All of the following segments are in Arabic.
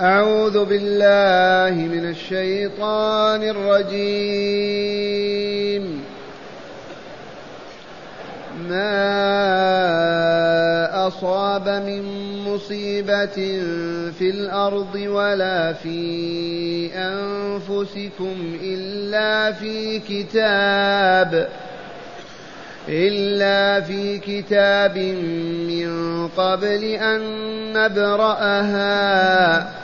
أعوذ بالله من الشيطان الرجيم. ما أصاب من مصيبة في الأرض ولا في أنفسكم إلا في كتاب إلا في كتاب من قبل أن نبرأها.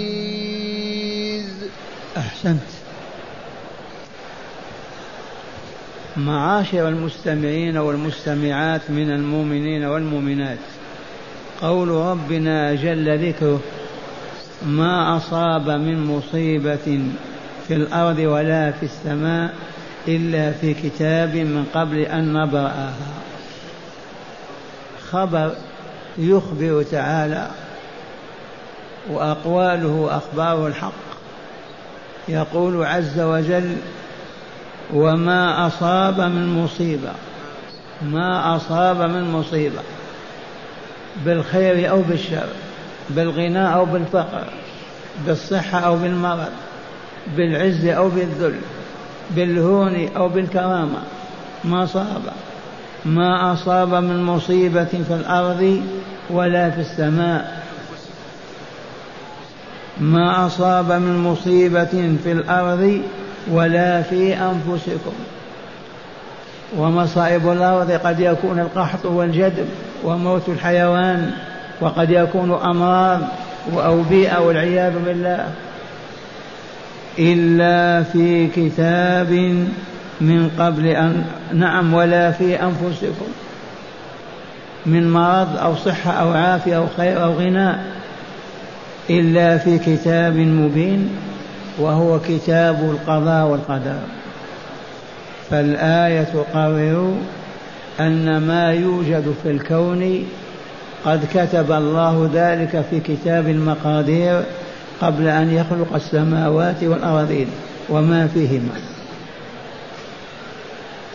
معاشر المستمعين والمستمعات من المؤمنين والمؤمنات. قول ربنا جل ذكره ما أصاب من مصيبة في الأرض ولا في السماء إلا في كتاب من قبل أن نبرأها. خبر يخبر تعالى وأقواله أخبار الحق. يقول عز وجل وما أصاب من مصيبة. ما أصاب من مصيبة. بالخير أو بالشر. بالغنى أو بالفقر. بالصحة أو بالمرض. بالعز أو بالذل. بالهون أو بالكرامة. ما صاب. ما أصاب من مصيبة في الأرض ولا في السماء. ما أصاب من مصيبة في الأرض ولا في أنفسكم. ومصائب الأرض قد يكون القحط والجدب وموت الحيوان وقد يكون أمراض وأوبئة والعياذ بالله. إلا في كتاب من قبل أن نعم ولا في أنفسكم. من مرض أو صحة أو عافية أو خير أو غنى إلا في كتاب مبين. وهو كتاب القضاء والقدر. فالآية تقرر أن ما يوجد في الكون قد كتب الله ذلك في كتاب المقادير قبل أن يخلق السماوات والأرضين وما فيهما.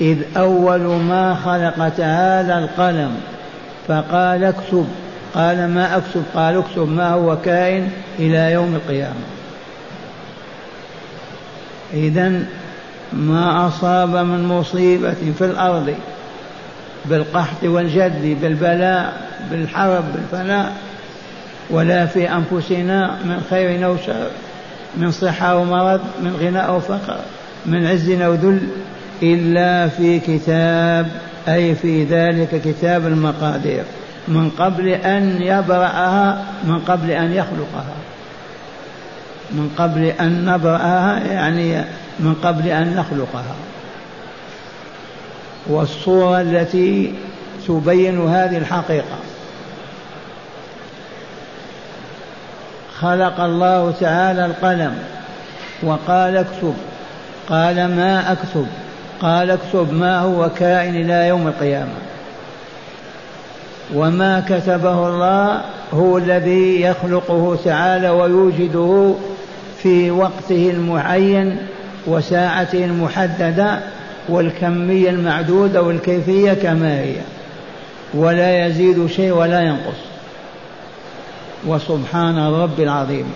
إذ أول ما خلق تعالى القلم فقال اكتب قال ما أكتب؟ قال اكتب ما هو كائن إلى يوم القيامة. إذا ما أصاب من مصيبة في الأرض بالقحط والجد بالبلاء بالحرب بالفناء ولا في أنفسنا من خير أو شر من صحة أو مرض من غنى أو فقر من عز أو ذل إلا في كتاب أي في ذلك كتاب المقادير من قبل أن يبرأها من قبل أن يخلقها. من قبل أن نبرأها يعني من قبل أن نخلقها. والصورة التي تبين هذه الحقيقة. خلق الله تعالى القلم وقال اكتب قال ما أكتب قال اكتب ما هو كائن إلى يوم القيامة. وما كتبه الله هو الذي يخلقه تعالى ويوجده في وقته المعين وساعته المحددة والكمية المعدودة والكيفية كما هي. ولا يزيد شيء ولا ينقص. وسبحان الرب العظيم.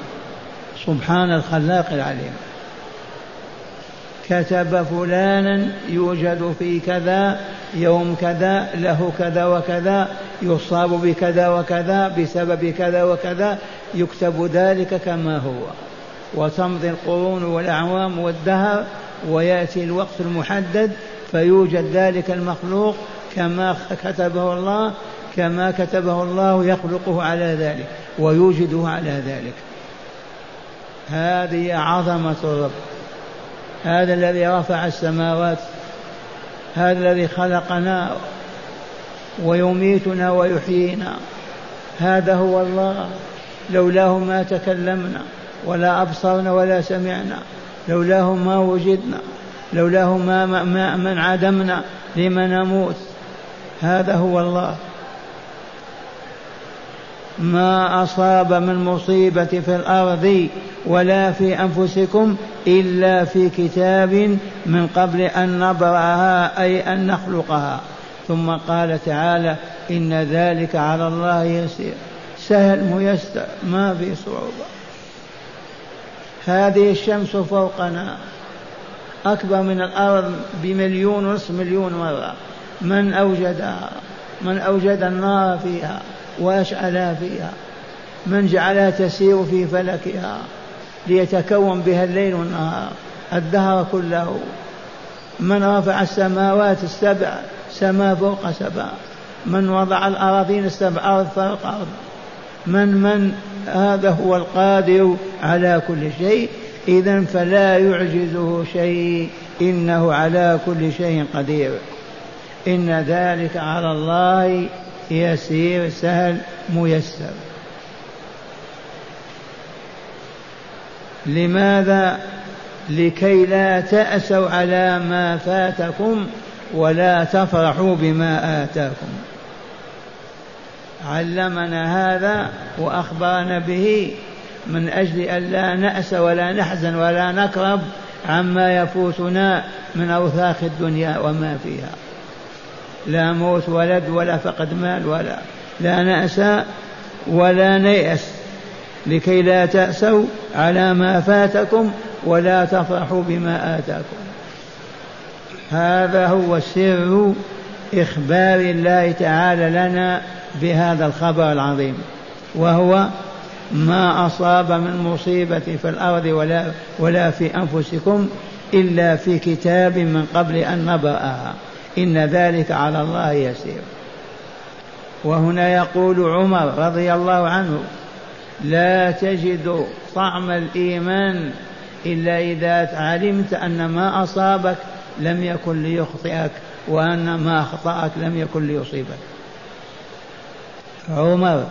سبحان الخلاق العليم. كتب فلانا يوجد في كذا يوم كذا له كذا وكذا يصاب بكذا وكذا بسبب كذا وكذا يكتب ذلك كما هو. وتمضي القرون والأعوام والدهر ويأتي الوقت المحدد فيوجد ذلك المخلوق كما كتبه الله كما كتبه الله يخلقه على ذلك ويوجده على ذلك. هذه عظمة الرب. هذا الذي رفع السماوات. هذا الذي خلقنا ويميتنا ويحيينا. هذا هو الله. لولاه ما تكلمنا. ولا أبصرنا ولا سمعنا. لولاه ما وجدنا لولاه ما, ما من عدمنا لما نموت. هذا هو الله. ما أصاب من مصيبة في الأرض ولا في أنفسكم إلا في كتاب من قبل أن نبرأها أي أن نخلقها. ثم قال تعالى إن ذلك على الله يسير. سهل ميسر ما في صعوبة. هذه الشمس فوقنا. أكبر من الأرض بمليون ونصف مليون مرة. من أوجدها من أوجد النار فيها وأشعلها فيها. من جعلها تسير في فلكها ليتكون بها الليل والنهار الدهر كله. من رفع السماوات السبع سماء فوق سبع. من وضع الأراضين السبع أرض فوق أرض. من من هذا هو القادر على كل شيء إذا فلا يعجزه شيء إنه على كل شيء قدير. إن ذلك على الله يسير سهل ميسر. لماذا؟ لكي لا تأسوا على ما فاتكم ولا تفرحوا بما آتاكم. علمنا هذا وأخبرنا به من أجل أن لا نأس ولا نحزن ولا نكرب عما يفوتنا من أوثاق الدنيا وما فيها. لا موت ولد ولا فقد مال ولا لا نأس ولا نيأس لكي لا تأسوا على ما فاتكم ولا تفرحوا بما آتاكم. هذا هو سر إخبار الله تعالى لنا بهذا الخبر العظيم وهو ما أصاب من مصيبة في الأرض ولا ولا في أنفسكم إلا في كتاب من قبل أن نبرأها إن ذلك على الله يسير. وهنا يقول عمر رضي الله عنه لا تجد طعم الإيمان إلا إذا علمت أن ما أصابك لم يكن ليخطئك وأن ما أخطأك لم يكن ليصيبك. عمر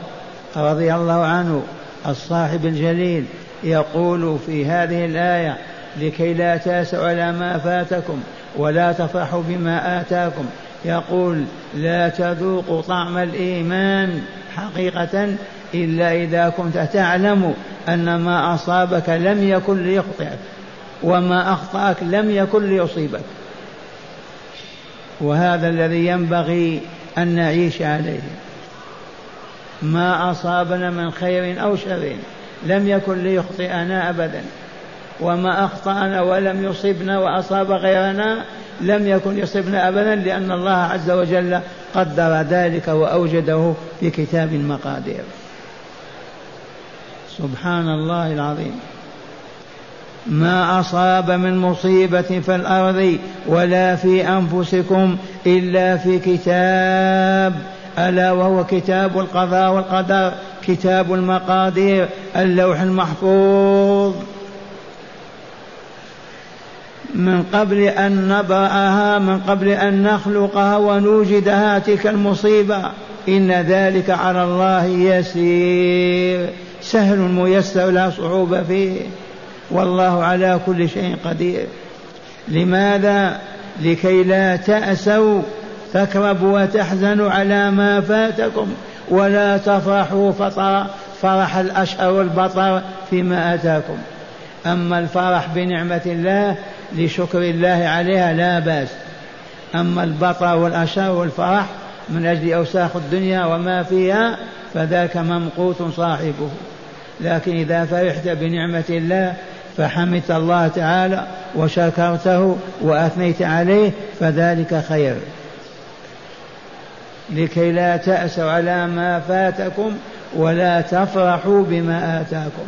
رضي الله عنه الصاحب الجليل يقول في هذه الآية لكي لا تاسوا على ما فاتكم ولا تفرحوا بما آتاكم. يقول لا تذوقوا طعم الإيمان حقيقة إلا إذا كنت تعلم أن ما أصابك لم يكن ليخطئك وما أخطأك لم يكن ليصيبك. وهذا الذي ينبغي أن نعيش عليه. ما أصابنا من خير أو شر لم يكن ليخطئنا أبدا. وما أخطأنا ولم يصبنا وأصاب غيرنا لم يكن يصبنا أبدا لأن الله عز وجل قدر ذلك وأوجده في كتاب المقادير. سبحان الله العظيم. ما أصاب من مصيبة في الأرض ولا في أنفسكم إلا في كتاب ألا وهو كتاب القضاء والقدر كتاب المقادير اللوح المحفوظ. من قبل أن نبرأها من قبل أن نخلقها ونوجدها تلك المصيبة. إن ذلك على الله يسير. سهل ميسر لا صعوبة فيه. والله على كل شيء قدير. لماذا؟ لكي لا تأسوا تكربوا وتحزنوا على ما فاتكم ولا تفرحوا فرح الأشهر والبطر فيما أتاكم. أما الفرح بنعمة الله لشكر الله عليها لا بأس. أما البطر والأشر والفرح من أجل أوساخ الدنيا وما فيها فذاك ممقوت صاحبه. لكن إذا فرحت بنعمة الله فحمدت الله تعالى وشكرته وأثنيت عليه فذلك خير. لكي لا تأسوا على ما فاتكم ولا تفرحوا بما آتاكم.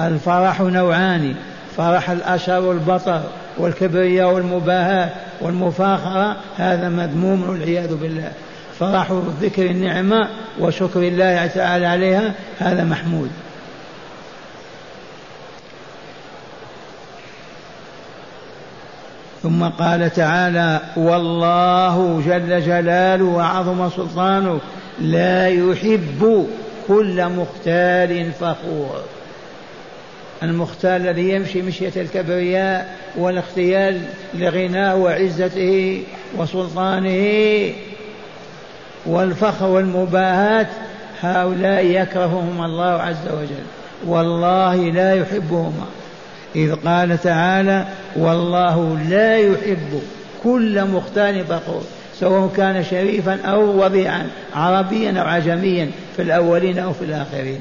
الفرح نوعان فرح الأشر والبطر والكبرياء والمباهاة والمفاخرة هذا مذموم والعياذ بالله. فرح ذكر النعمة وشكر الله تعالى عليها هذا محمود. ثم قال تعالى والله جل جلاله وعظم سلطانه لا يحب كل مختال فخور. المختال الذي يمشي مشية الكبرياء والاختيال لغناه وعزته وسلطانه والفخر والمباهات هؤلاء يكرههم الله عز وجل. والله لا يحبهما. إذ قال تعالى والله لا يحب كل مختال فخور سواء كان شريفا أو وضيعا عربيا أو عجميا في الأولين أو في الآخرين.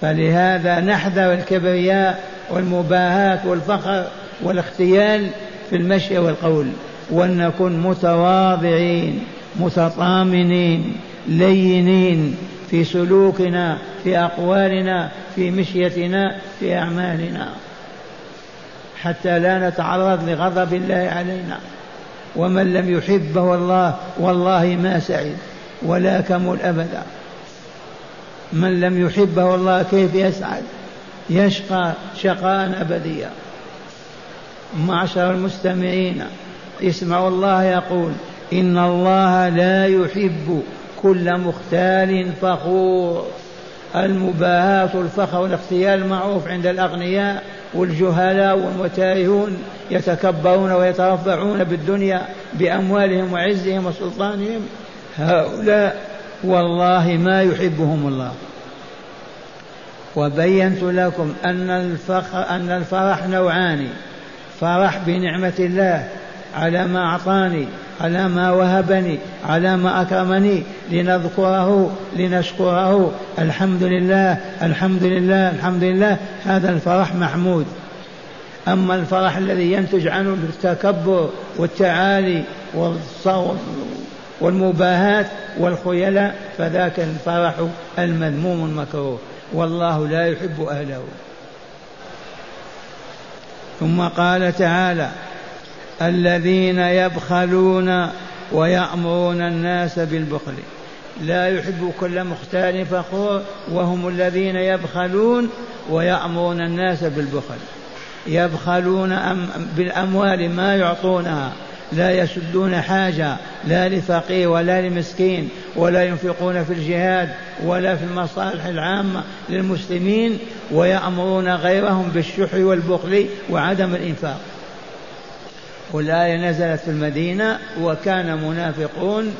فلهذا نحذر الكبرياء والمباهاة والفخر والاختيال في المشي والقول ولنكن متواضعين متطامنين لينين في سلوكنا في أقوالنا في مشيتنا في أعمالنا. حتى لا نتعرض لغضب الله علينا. ومن لم يحبه الله والله ما سعد ولا كمل أبدا. من لم يحبه الله كيف يسعد؟ يشقى شقاء أبديا. معشر المستمعين اسمعوا الله يقول إن الله لا يحب كل مختال فخور. المباهاة والفخر والاختيال معروف عند الأغنياء والجهلاء والمتاهون يتكبرون ويترفعون بالدنيا بأموالهم وعزهم وسلطانهم. هؤلاء والله ما يحبهم الله. وبينت لكم أن الفخر أن الفرح نوعان. فرح بنعمة الله على ما أعطاني على ما وهبني على ما أكرمني لنذكره لنشكره. الحمد لله الحمد لله الحمد لله. هذا الفرح محمود. أما الفرح الذي ينتج عنه التكبر والتعالي والمباهاة والخيلاء فذاك الفرح المذموم المكروه. والله لا يحب أهله. ثم قال تعالى الذين يبخلون ويأمرون الناس بالبخل. لا يحب كل مختال فخور وهم الذين يبخلون ويأمرون الناس بالبخل. يبخلون بالأموال ما يعطونها. لا يسدون حاجة لا لفقير ولا لمسكين ولا ينفقون في الجهاد ولا في المصالح العامة للمسلمين ويأمرون غيرهم بالشح والبخل وعدم الإنفاق. والآية نزلت في المدينة وكان منافقون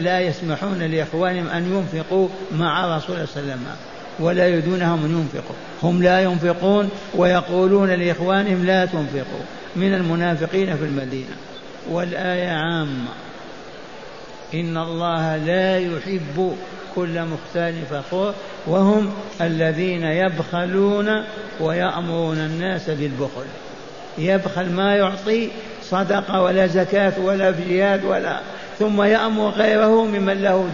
لا يسمحون لإخوانهم أن ينفقوا مع رسول الله صلى الله عليه وسلم ولا يريدونهم أن ينفقوا. هم لا ينفقون ويقولون لإخوانهم لا تنفقوا. من المنافقين في المدينة. والآية عامة. إن الله لا يحب كل مختال فخور وهم الذين يبخلون ويأمرون الناس بالبخل. يبخل ما يعطي صدقة ولا زكاة ولا جهاد ولا ثم يأمر غيره ممن له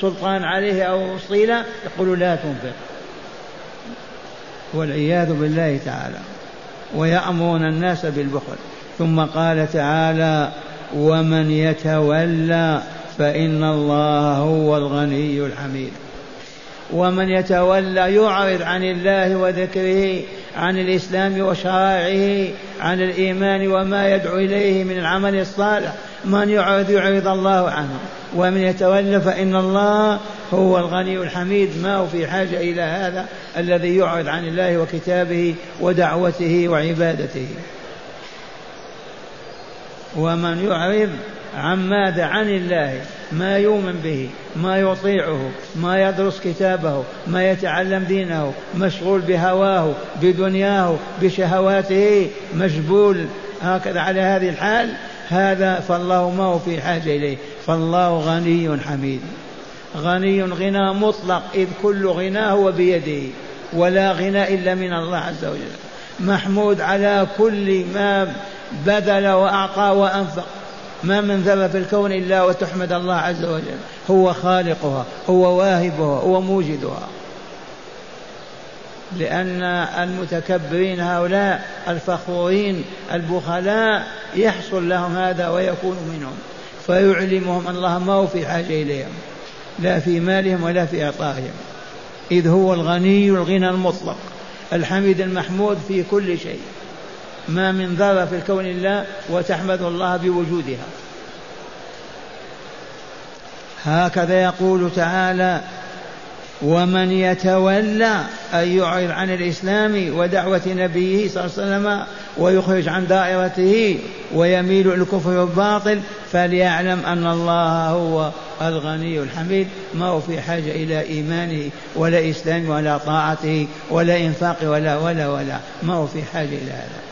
سلطان عليه أو وصيلة يقول لا تنفق. والعياذ بالله تعالى. ويأمرون الناس بالبخل. ثم قال تعالى ومن يتولى فإن الله هو الغني الحميد. ومن يتولى يعرض عن الله وذكره عن الإسلام وشرائعه عن الإيمان وما يدعو إليه من العمل الصالح. من يعرض يعرض الله عنه. ومن يتولى فإن الله هو الغني الحميد. ما هو في حاجة إلى هذا الذي يعرض عن الله وكتابه ودعوته وعبادته. ومن يعرض عن ماذا؟ عن الله. ما يؤمن به ما يطيعه ما يدرس كتابه ما يتعلم دينه مشغول بهواه بدنياه بشهواته مجبول. هكذا على هذه الحال هذا فالله ما هو في حاجة إليه. فالله غني حميد. غني غنى مطلق إذ كل غناه هو بيده ولا غنى إلا من الله عز وجل. محمود على كل ما بذل وأعطى وأنفق. ما من ذرة في الكون إلا وتحمد الله عز وجل. هو خالقها هو واهبها هو موجدها. لأن المتكبرين هؤلاء الفخورين البخلاء يحصل لهم هذا ويكون منهم. فيعلمهم أن الله ما هو في حاجة إليهم. لا في مالهم ولا في إعطائهم. إذ هو الغني الغنى المطلق الحميد المحمود في كل شيء. ما من ذرة في الكون إلا وتحمد الله بوجودها. هكذا يقول تعالى ومن يتولى أن يعرض عن الإسلام ودعوة نبيه صلى الله عليه وسلم ويخرج عن دائرته ويميل إلى الكفر والباطل فليعلم أن الله هو الغني الحميد ما هو في حاجة إلى إيمانه ولا إسلامه ولا طاعته ولا إنفاق ولا ولا ولا ما هو في حاجة إلى هذا.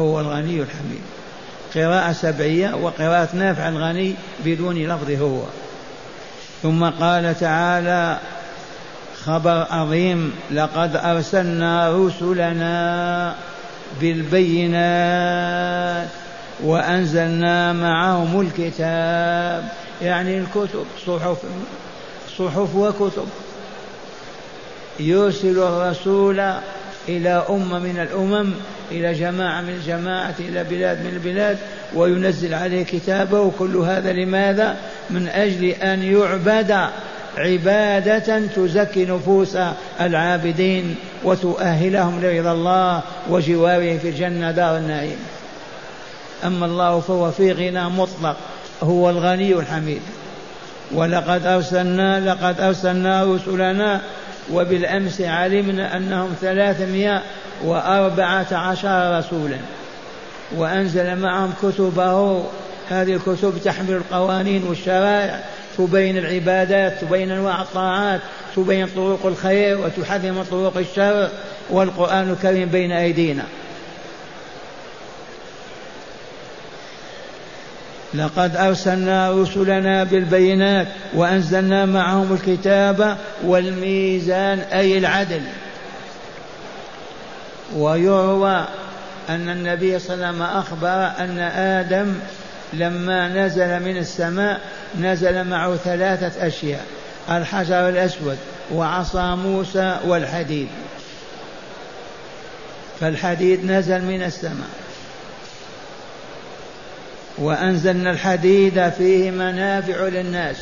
هو الغني الحميد. قراءة سبعية وقراءة نافع الغني بدون لفظ هو. ثم قال تعالى خبر عظيم لقد أرسلنا رسلنا بالبينات وأنزلنا معهم الكتاب. يعني الكتب صحف صحف وكتب. يرسل الرسول إلى أمة من الأمم إلى جماعة من الجماعة إلى بلاد من البلاد وينزل عليه كتابه. كل هذا لماذا؟ من أجل أن يعبد عبادة تزكي نفوس العابدين وتؤهلهم لرضا الله وجواره في الجنة دار النعيم. أما الله فهو في غنى مطلق هو الغني الحميد. ولقد أرسلنا لقد أرسلنا رسلنا وبالأمس علمنا أنهم ثلاثمائة وأربعة عشر رسولا. وأنزل معهم كتبه. هذه الكتب تحمل القوانين والشرائع تبين العبادات تبين أنواع الطاعات تبين طرق الخير وتحذر طرق الشر. والقرآن الكريم بين أيدينا. لقد أرسلنا رسلنا بالبينات وأنزلنا معهم الكتاب والميزان أي العدل. ويروى أن النبي صلى الله عليه وسلم أخبر أن آدم لما نزل من السماء نزل معه ثلاثة أشياء الحجر الأسود وعصا موسى والحديد. فالحديد نزل من السماء. وأنزلنا الحديد فيه منافع للناس.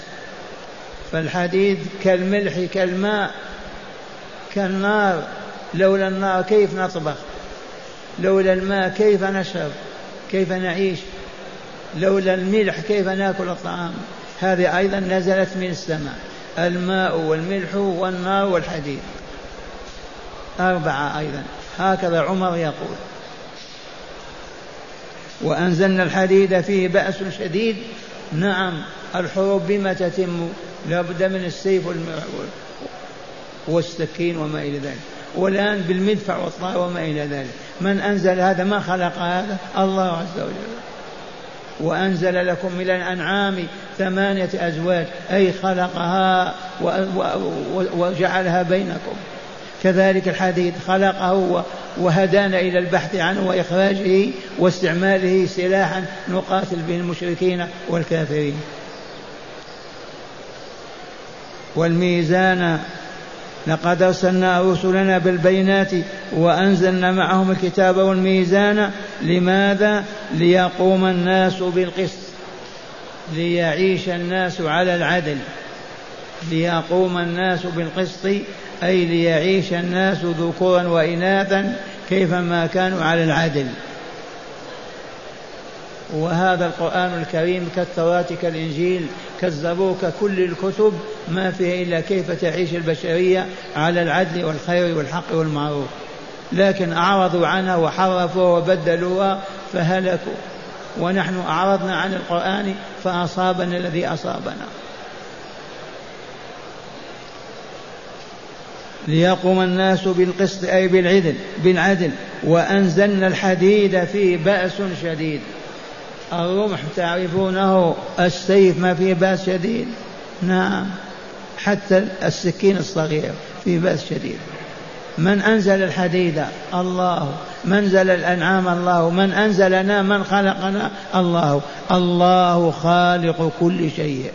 فالحديد كالملح كالماء كالنار لولا النار كيف نطبخ؟ لولا الماء كيف نشرب؟ كيف نعيش؟ لولا الملح كيف ناكل الطعام؟ هذه أيضا نزلت من السماء. الماء والملح والنار والحديد. أربعة أيضا. هكذا عمر يقول. وأنزلنا الحديد فيه بأس شديد. نعم الحروب بما تتم. لابد من السيف والسكين وما إلى ذلك. والآن بالمدفع والطائر وما إلى ذلك. من أنزل هذا ما خلق هذا؟ الله عز وجل. وأنزل لكم من الأنعام ثمانية أزواج أي خلقها وجعلها بينكم. كذلك الحديد خلقه وهدانا إلى البحث عنه وإخراجه واستعماله سلاحا نقاتل به المشركين والكافرين والميزان لقد أرسلنا رسلنا بالبينات وأنزلنا معهم الكتاب والميزان لماذا؟ ليقوم الناس بالقسط ليعيش الناس على العدل ليقوم الناس بالقسط أي ليعيش الناس ذكورا وإناثا كيفما كانوا على العدل. وهذا القرآن الكريم كالتوراة كالإنجيل كالزبور ككل الكتب ما فيه إلا كيف تعيش البشرية على العدل والخير والحق والمعروف. لكن أعرضوا عنها وحرفوا وبدلوها فهلكوا. ونحن أعرضنا عن القرآن فأصابنا الذي أصابنا. ليقوم الناس بالقسط أي بالعدل بالعدل. وأنزلنا الحديد فيه بأس شديد. الرمح تعرفونه؟ السيف ما فيه بأس شديد. نعم. حتى السكين الصغير فيه بأس شديد. من أنزل الحديد؟ الله. من أنزل الأنعام؟ الله. من أنزلنا؟ من خلقنا؟ الله. الله خالق كل شيء.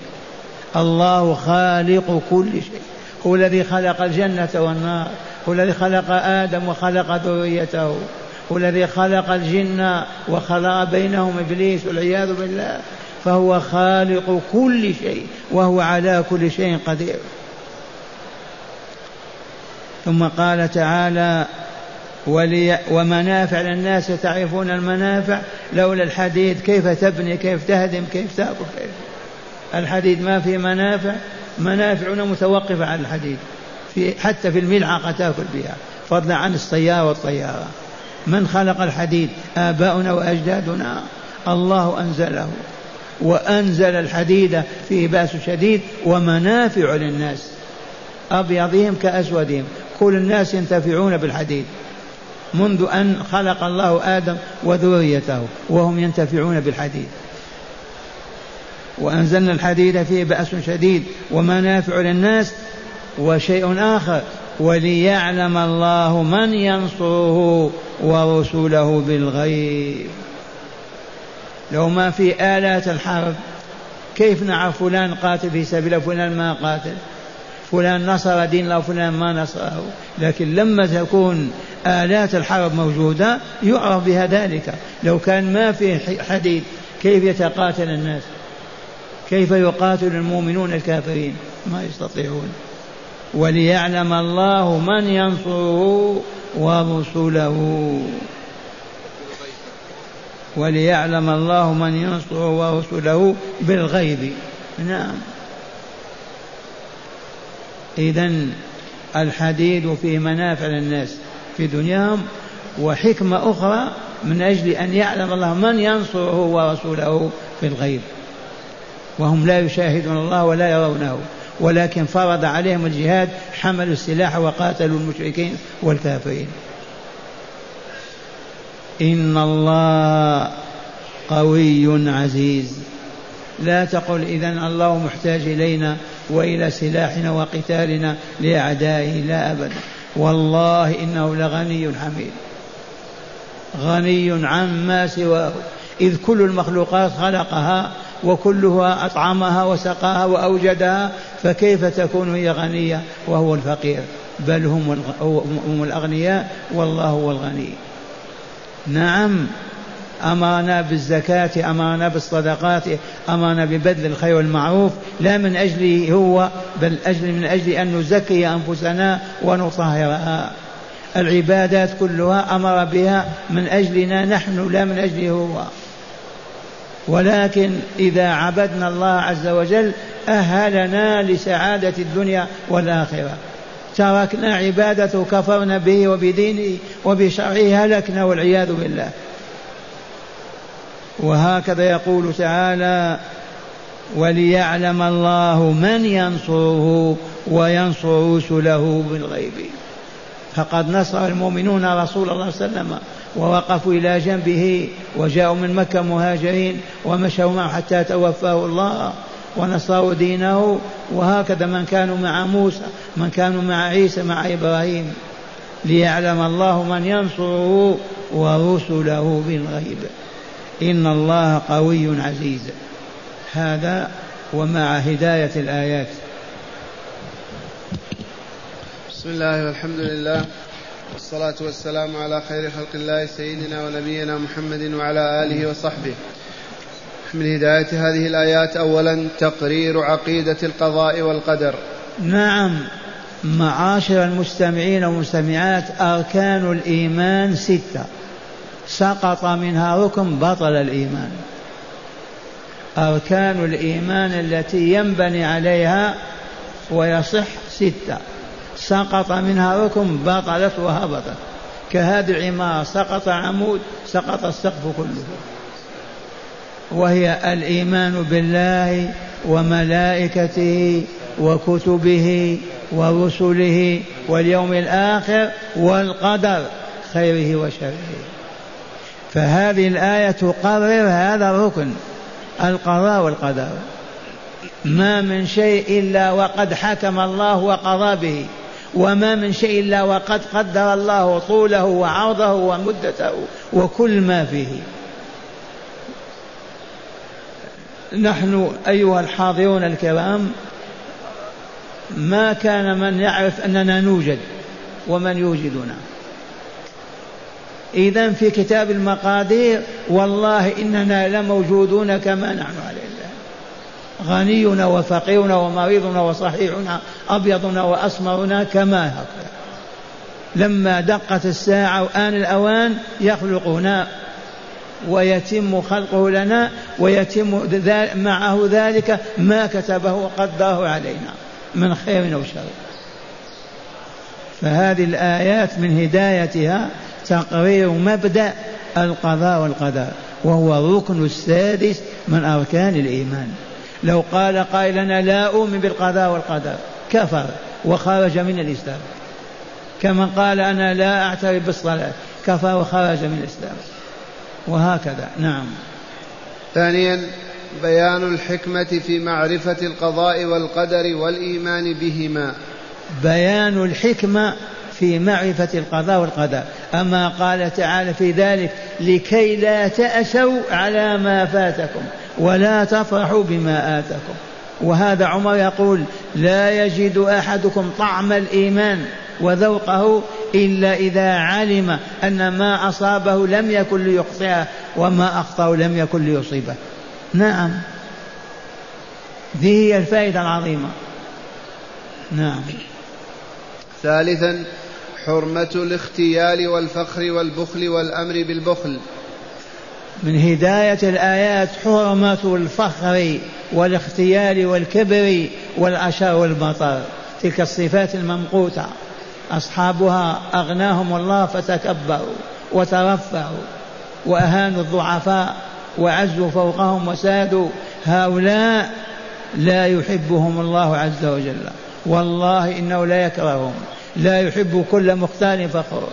الله خالق كل شيء. هو الذي خلق الجنة والنار هو الذي خلق آدم وخلق ذريته هو الذي خلق الجن وخلق بينهم إبليس والعياذ بالله فهو خالق كل شيء وهو على كل شيء قدير. ثم قال تعالى ولي ومنافع للناس تعرفون المنافع لولا الحديد كيف تبني كيف تهدم كيف تأكل كيف الحديد ما في منافع منافعنا متوقفة على الحديد. في حتى في الملعقة تأكل بها. فضلا عن السيارة والطيارة. من خلق الحديد؟ آباؤنا وأجدادنا. الله أنزله. وأنزل الحديد فيه بأس شديد ومنافع للناس. أبيضهم كأسودهم. كل الناس ينتفعون بالحديد. منذ أن خلق الله آدم وذريته. وهم ينتفعون بالحديد. وأنزلنا الحديد فيه بأس شديد ومنافع للناس وشيء آخر وليعلم الله من ينصره ورسله بالغيب. لو ما في آلات الحرب كيف نعرف فلان قاتل في سبيل فلان ما قاتل؟ فلان نصر دين الله وفلان ما نصره. لكن لما تكون آلات الحرب موجودة يعرف بها ذلك. لو كان ما في حديد كيف يتقاتل الناس؟ كيف يقاتل المؤمنون الكافرين؟ ما يستطيعون. وليعلم الله من ينصره ورسله. وليعلم الله من ينصره ورسله بالغيب. نعم. إذا الحديد فيه منافع للناس في دنياهم وحكمة أخرى من أجل أن يعلم الله من ينصره ورسوله في الغيب وهم لا يشاهدون الله ولا يرونه. ولكن فرض عليهم الجهاد حملوا السلاح وقاتلوا المشركين والكافرين. إن الله قوي عزيز. لا تقل إذا الله محتاج إلينا وإلى سلاحنا وقتالنا لأعدائه لا أبدا. والله إنه لغني حميد. غني عما سواه. إذ كل المخلوقات خلقها وكلها أطعمها وسقاها وأوجدها فكيف تكون هي غنية وهو الفقير؟ بل هم هم الأغنياء والله هو الغني. نعم أمرنا بالزكاة أمرنا بالصدقات أمرنا ببذل الخير والمعروف لا من أجله هو بل أجل من أجل أن نزكي أنفسنا ونطهرها. العبادات كلها أمر بها من أجلنا نحن لا من أجله هو. ولكن إذا عبدنا الله عز وجل أهلنا لسعادة الدنيا والآخرة. تركنا عبادته كفرنا به وبدينه وبشرعه هلكنا والعياذ بالله. وهكذا يقول تعالى وليعلم الله من ينصره وينصر رسله بالغيب. فقد نصر المؤمنون رسول الله صلى الله عليه وسلم ووقفوا إلى جنبه وجاءوا من مكة مهاجرين ومشوا معه حتى توفاه الله ونصروا دينه. وهكذا من كانوا مع موسى من كانوا مع عيسى مع إبراهيم ليعلم الله من ينصره ورسله بالغيب. إن الله قوي عزيز. هذا ومع هداية الآيات. بسم الله والحمد لله. والصلاة والسلام على خير خلق الله سيدنا ونبينا محمد وعلى آله وصحبه. من هداية هذه الآيات أولا تقرير عقيدة القضاء والقدر. نعم معاشر المستمعين والمستمعات أركان الإيمان ستة. سقط منها ركن بطل الإيمان. أركان الإيمان التي ينبني عليها ويصح ستة. سقط منها ركن بطلت وهبطت كهذه العمارة سقط عمود سقط السقف كله. وهي الإيمان بالله وملائكته وكتبه ورسله واليوم الآخر والقدر خيره وشره. فهذه الآية تقرر هذا الركن القضاء والقدر. ما من شيء إلا وقد حكم الله وقضى به. وما من شيء إلا وقد قدر الله طوله وعرضه ومدته وكل ما فيه. نحن أيها الحاضرون الكرام ما كان من يعرف أننا نوجد ومن يوجدنا. إذا في كتاب المقادير والله إننا لموجودون كما نحن عليه غنينا وفقيرنا ومريضنا وصحيحنا أبيضنا وأسمرنا كما هكذا. لما دقت الساعة وآن الأوان يخلقنا ويتم خلقه لنا ويتم معه ذلك ما كتبه وقدره علينا من خير أو شر. فهذه الآيات من هدايتها تقرير مبدأ القضاء والقدر وهو الركن السادس من أركان الإيمان. لو قال قائلنا لا أؤمن بالقضاء والقدر كفر وخرج من الإسلام. كمن قال أنا لا أعترف بالصلاة كفر وخرج من الإسلام. وهكذا نعم. ثانيا بيان الحكمة في معرفة القضاء والقدر والإيمان بهما. بيان الحكمة في معرفة القضاء والقدر. أما قال تعالى في ذلك لكي لا تأسوا على ما فاتكم. ولا تفرحوا بما آتاكم. وهذا عمر يقول لا يجد أحدكم طعم الإيمان وذوقه إلا إذا علم أن ما أصابه لم يكن ليخطئه وما أخطأه لم يكن ليصيبه. نعم. ذي هي الفائدة العظيمة. نعم. ثالثا حرمة الاختيال والفخر والبخل والأمر بالبخل. من هداية الآيات حرمة الفخر والاختيال والكبر والعشاء والبطر. تلك الصفات الممقوتة. أصحابها أغناهم الله فتكبروا وترفعوا وأهانوا الضعفاء وعزوا فوقهم وسادوا. هؤلاء لا يحبهم الله عز وجل. والله إنه لا يكرههم. لا يحب كل مختال فخور.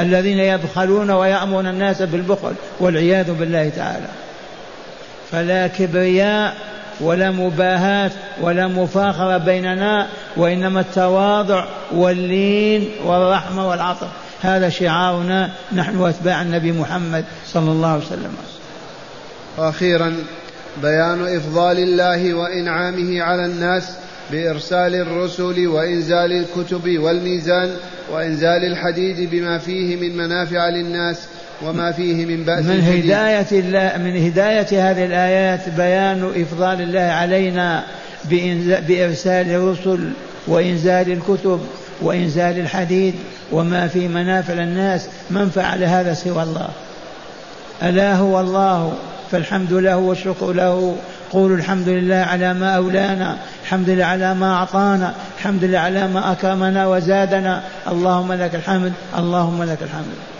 الذين يبخلون ويأمرون الناس بالبخل والعياذ بالله تعالى. فلا كبرياء ولا مباهاة ولا مفاخرة بيننا وإنما التواضع واللين والرحمة والعطف. هذا شعارنا نحن أتباع النبي محمد صلى الله عليه وسلم. وأخيرا بيان إفضال الله وإنعامه على الناس بإرسال الرسل وإنزال الكتب والميزان وإنزال الحديد بما فيه من منافع للناس وما فيه من بأس من هداية الله من هداية هذه الآيات بيان إفضال الله علينا بإرسال الرسل وإنزال الكتب وإنزال الحديد وما في منافع للناس. من فعل هذا سوى الله؟ ألا هو الله فالحمد له والشكر له. قولوا الحمد لله على ما أولانا الحمد لله على ما أعطانا الحمد لله على ما أكرمنا وزادنا. اللهم لك الحمد اللهم لك الحمد.